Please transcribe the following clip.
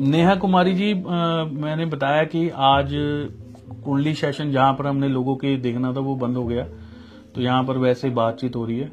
नेहा कुमारी जी आ, मैंने बताया कि आज कुंडली सेशन जहाँ पर हमने लोगों के देखना था वो बंद हो गया। तो यहाँ पर वैसे बातचीत हो रही है।